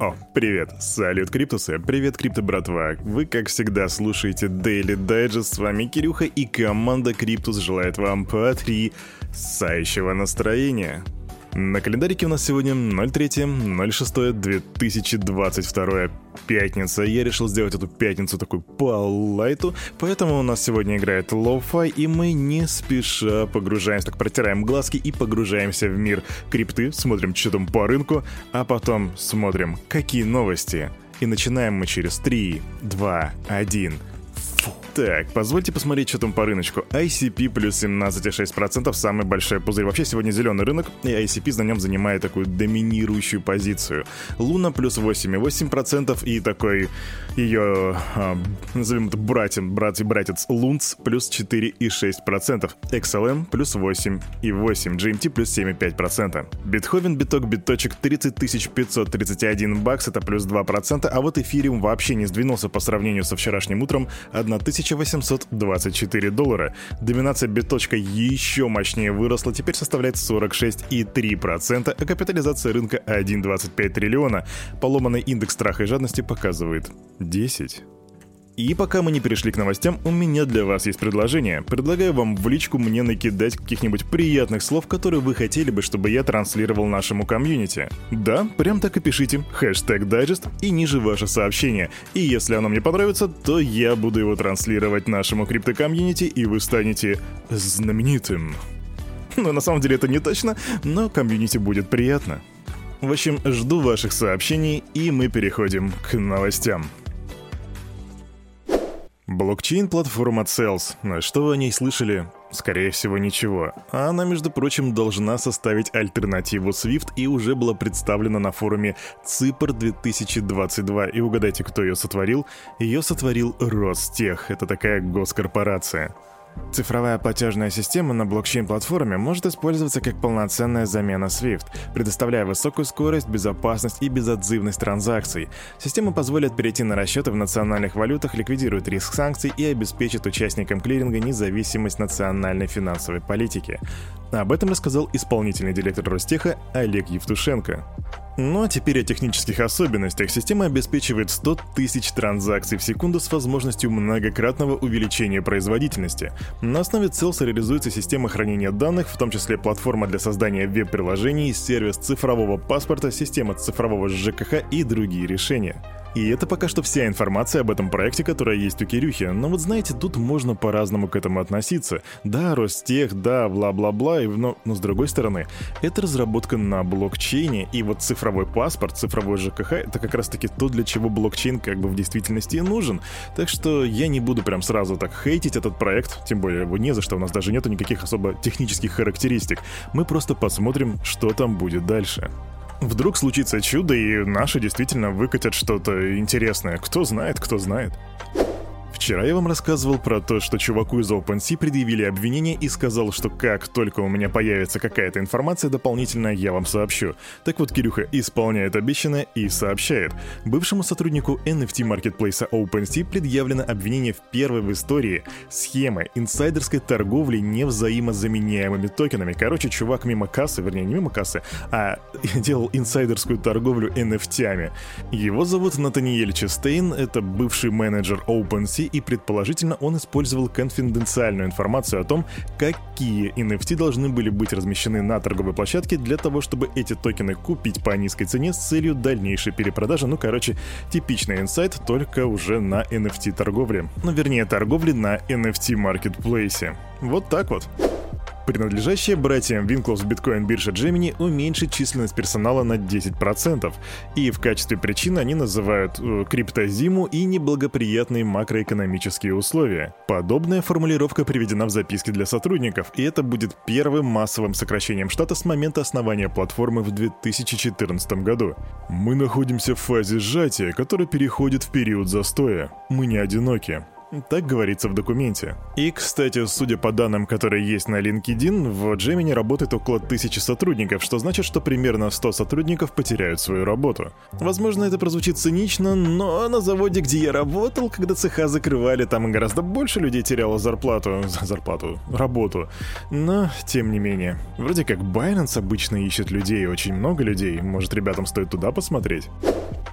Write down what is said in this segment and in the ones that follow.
О, привет, салют, Криптусы, привет, Крипто братва. Вы, как всегда, слушаете Daily Digest, с вами Кирюха, и команда Криптус желает вам потрясающего настроения. На календарике у нас сегодня 03.06.2022 пятница. Я решил сделать эту пятницу такой по лайту, поэтому у нас сегодня играет lo-fi, и мы не спеша погружаемся, так протираем глазки и погружаемся в мир крипты, смотрим, что там по рынку, а потом смотрим, какие новости. И начинаем мы через 3, 2, 1. Так, позвольте посмотреть, что там по рыночку. ICP плюс 17,6%, самый большой пузырь. Вообще сегодня зеленый рынок, и ICP на нем занимает такую доминирующую позицию. Луна плюс 8,8% и такой ее, э, назовем это братьям, брат и братец Лунц плюс 4,6%. XLM плюс 8,8%, GMT плюс 7,5%. Битховен, биток, биточек 30 531 бакс, это плюс 2%, а вот эфириум вообще не сдвинулся по сравнению со вчерашним утром, 1824 доллара. Доминация биточка еще мощнее выросла, теперь составляет 46,3%, а капитализация рынка 1,25 триллиона. Поломанный индекс страха и жадности показывает 10. И пока мы не перешли к новостям, у меня для вас есть предложение. Предлагаю вам в личку мне накидать каких-нибудь приятных слов, которые вы хотели бы, чтобы я транслировал нашему комьюнити. Да, прям так и пишите. Хэштег дайджест и ниже ваше сообщение. И если оно мне понравится, то я буду его транслировать нашему криптокомьюнити, и вы станете знаменитым. Но на самом деле это не точно, но комьюнити будет приятно. В общем, жду ваших сообщений, и мы переходим к новостям. Блокчейн-платформа Cells. Что вы о ней слышали? Скорее всего, ничего. А она, между прочим, должна составить альтернативу Swift и уже была представлена на форуме Ципр 2022. И угадайте, кто ее сотворил? Ее сотворил Ростех. Это такая госкорпорация. Цифровая платежная система на блокчейн-платформе может использоваться как полноценная замена SWIFT, предоставляя высокую скорость, безопасность и безотзывность транзакций. Система позволит перейти на расчеты в национальных валютах, ликвидирует риск санкций и обеспечит участникам клиринга независимость национальной финансовой политики. Об этом рассказал исполнительный директор Ростеха Олег Евтушенко. Ну а теперь о технических особенностях. Система обеспечивает 100 тысяч транзакций в секунду с возможностью многократного увеличения производительности. На основе Celsa реализуется система хранения данных, в том числе платформа для создания веб-приложений, сервис цифрового паспорта, система цифрового ЖКХ и другие решения. И это пока что вся информация об этом проекте, которая есть у Кирюхи. Но вот знаете, тут можно по-разному к этому относиться. Да, Ростех, да, бла-бла-бла, но, но с другой стороны, это разработка на блокчейне, и вот цифровой паспорт, цифровой ЖКХ, это как раз-таки то, для чего блокчейн как бы в действительности и нужен. Так что я не буду прям сразу так хейтить этот проект, тем более его не за что, у нас даже нету никаких особо технических характеристик. Мы просто посмотрим, что там будет дальше. Вдруг случится чудо, и наши действительно выкатят что-то интересное. Кто знает, кто знает. Вчера я вам рассказывал про то, что чуваку из OpenSea предъявили обвинение и сказал, что как только у меня появится какая-то информация дополнительная, я вам сообщу. Так вот, Кирюха исполняет обещанное и сообщает. Бывшему сотруднику NFT-маркетплейса OpenSea предъявлено обвинение в первой в истории схемы инсайдерской торговли невзаимозаменяемыми токенами. Короче, чувак мимо кассы, вернее, не мимо кассы, а делал инсайдерскую торговлю NFT-ами. Его зовут Натаниэль Честейн, это бывший менеджер OpenSea и предположительно он использовал конфиденциальную информацию о том, какие NFT должны были быть размещены на торговой площадке для того, чтобы эти токены купить по низкой цене с целью дальнейшей перепродажи. Ну, короче, типичный инсайт, только уже на NFT торговле. Ну, вернее, торговле на NFT маркетплейсе. Вот так вот принадлежащая братьям Винкловс биткоин биржа Gemini, уменьшит численность персонала на 10%. И в качестве причины они называют э, криптозиму и неблагоприятные макроэкономические условия. Подобная формулировка приведена в записке для сотрудников, и это будет первым массовым сокращением штата с момента основания платформы в 2014 году. Мы находимся в фазе сжатия, которая переходит в период застоя. Мы не одиноки. Так говорится в документе. И, кстати, судя по данным, которые есть на LinkedIn, в Gemini работает около тысячи сотрудников, что значит, что примерно 100 сотрудников потеряют свою работу. Возможно, это прозвучит цинично, но на заводе, где я работал, когда цеха закрывали, там гораздо больше людей теряло зарплату, зарплату, работу. Но, тем не менее, вроде как Binance обычно ищет людей, очень много людей, может, ребятам стоит туда посмотреть?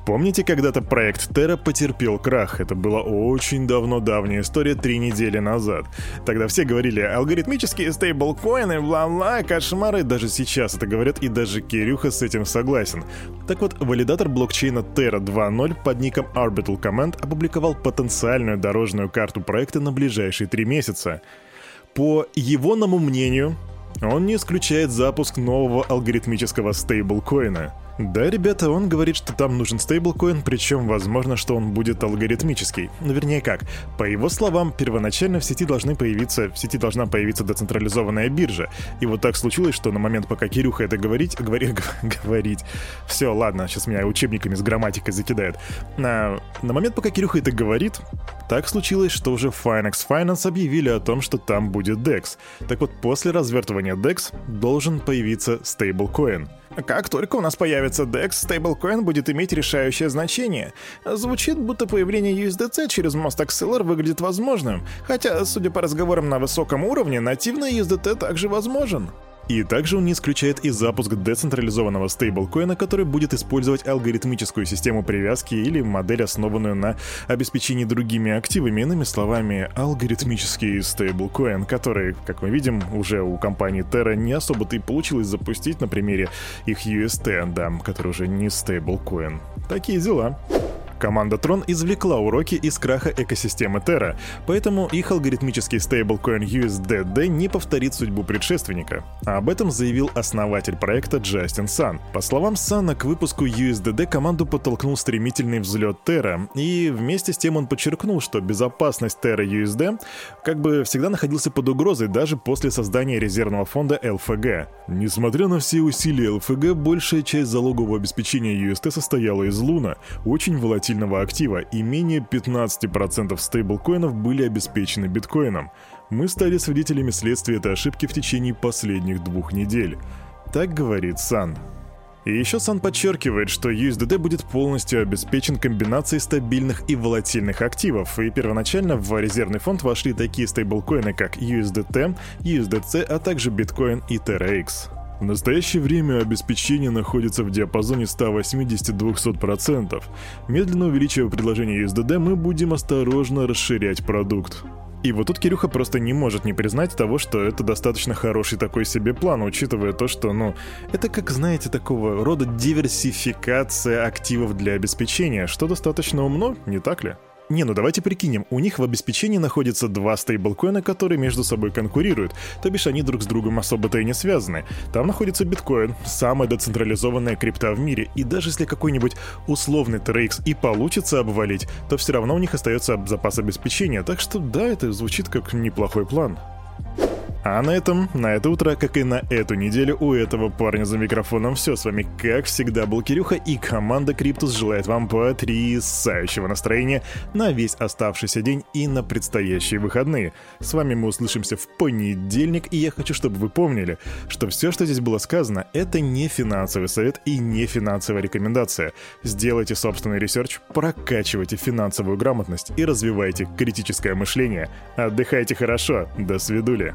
Помните, когда-то проект Terra потерпел крах? Это была очень давно-давняя история, три недели назад. Тогда все говорили алгоритмические стейблкоины, бла-бла, кошмары. Даже сейчас это говорят, и даже Кирюха с этим согласен. Так вот, валидатор блокчейна Terra 2.0 под ником Orbital Command опубликовал потенциальную дорожную карту проекта на ближайшие три месяца. По его мнению, он не исключает запуск нового алгоритмического стейблкоина — да, ребята, он говорит, что там нужен стейблкоин, причем возможно, что он будет алгоритмический. Ну, вернее как, по его словам, первоначально в сети должны появиться, в сети должна появиться децентрализованная биржа. И вот так случилось, что на момент, пока Кирюха это говорить, говори, говорить, все, ладно, сейчас меня учебниками с грамматикой закидают. На, на момент, пока Кирюха это говорит, так случилось, что уже Finex Finance объявили о том, что там будет DEX. Так вот, после развертывания DEX должен появиться стейблкоин. Как только у нас появится DEX, стейблкоин будет иметь решающее значение. Звучит, будто появление USDC через мост Acceler выглядит возможным, хотя, судя по разговорам на высоком уровне, нативный USDT также возможен. И также он не исключает и запуск децентрализованного стейблкоина, который будет использовать алгоритмическую систему привязки или модель, основанную на обеспечении другими активами. Иными словами, алгоритмический стейблкоин, который, как мы видим, уже у компании Terra не особо-то и получилось запустить на примере их UST, да, который уже не стейблкоин. Такие дела. Команда Tron извлекла уроки из краха экосистемы Terra, поэтому их алгоритмический стейблкоин USDD не повторит судьбу предшественника. Об этом заявил основатель проекта Джастин Сан. По словам Сана, к выпуску USDD команду подтолкнул стремительный взлет Terra, и вместе с тем он подчеркнул, что безопасность Terra USD как бы всегда находился под угрозой даже после создания резервного фонда LFG. Несмотря на все усилия LFG, большая часть залогового обеспечения UST состояла из Луна, очень волатильного волатильного актива, и менее 15% стейблкоинов были обеспечены биткоином. Мы стали свидетелями следствия этой ошибки в течение последних двух недель. Так говорит Сан. И еще Сан подчеркивает, что USDD будет полностью обеспечен комбинацией стабильных и волатильных активов, и первоначально в резервный фонд вошли такие стейблкоины, как USDT, USDC, а также биткоин и TerraX. В настоящее время обеспечение находится в диапазоне 180-200%. Медленно увеличивая предложение USDD, мы будем осторожно расширять продукт. И вот тут Кирюха просто не может не признать того, что это достаточно хороший такой себе план, учитывая то, что, ну, это как, знаете, такого рода диверсификация активов для обеспечения, что достаточно умно, не так ли? Не, ну давайте прикинем, у них в обеспечении находятся два стейблкоина, которые между собой конкурируют, то бишь они друг с другом особо-то и не связаны. Там находится биткоин, самая децентрализованная крипта в мире, и даже если какой-нибудь условный TRX и получится обвалить, то все равно у них остается запас обеспечения, так что да, это звучит как неплохой план. А на этом, на это утро, как и на эту неделю, у этого парня за микрофоном все. С вами, как всегда, был Кирюха, и команда Криптус желает вам потрясающего настроения на весь оставшийся день и на предстоящие выходные. С вами мы услышимся в понедельник, и я хочу, чтобы вы помнили, что все, что здесь было сказано, это не финансовый совет и не финансовая рекомендация. Сделайте собственный research, прокачивайте финансовую грамотность и развивайте критическое мышление. Отдыхайте хорошо, до свидули.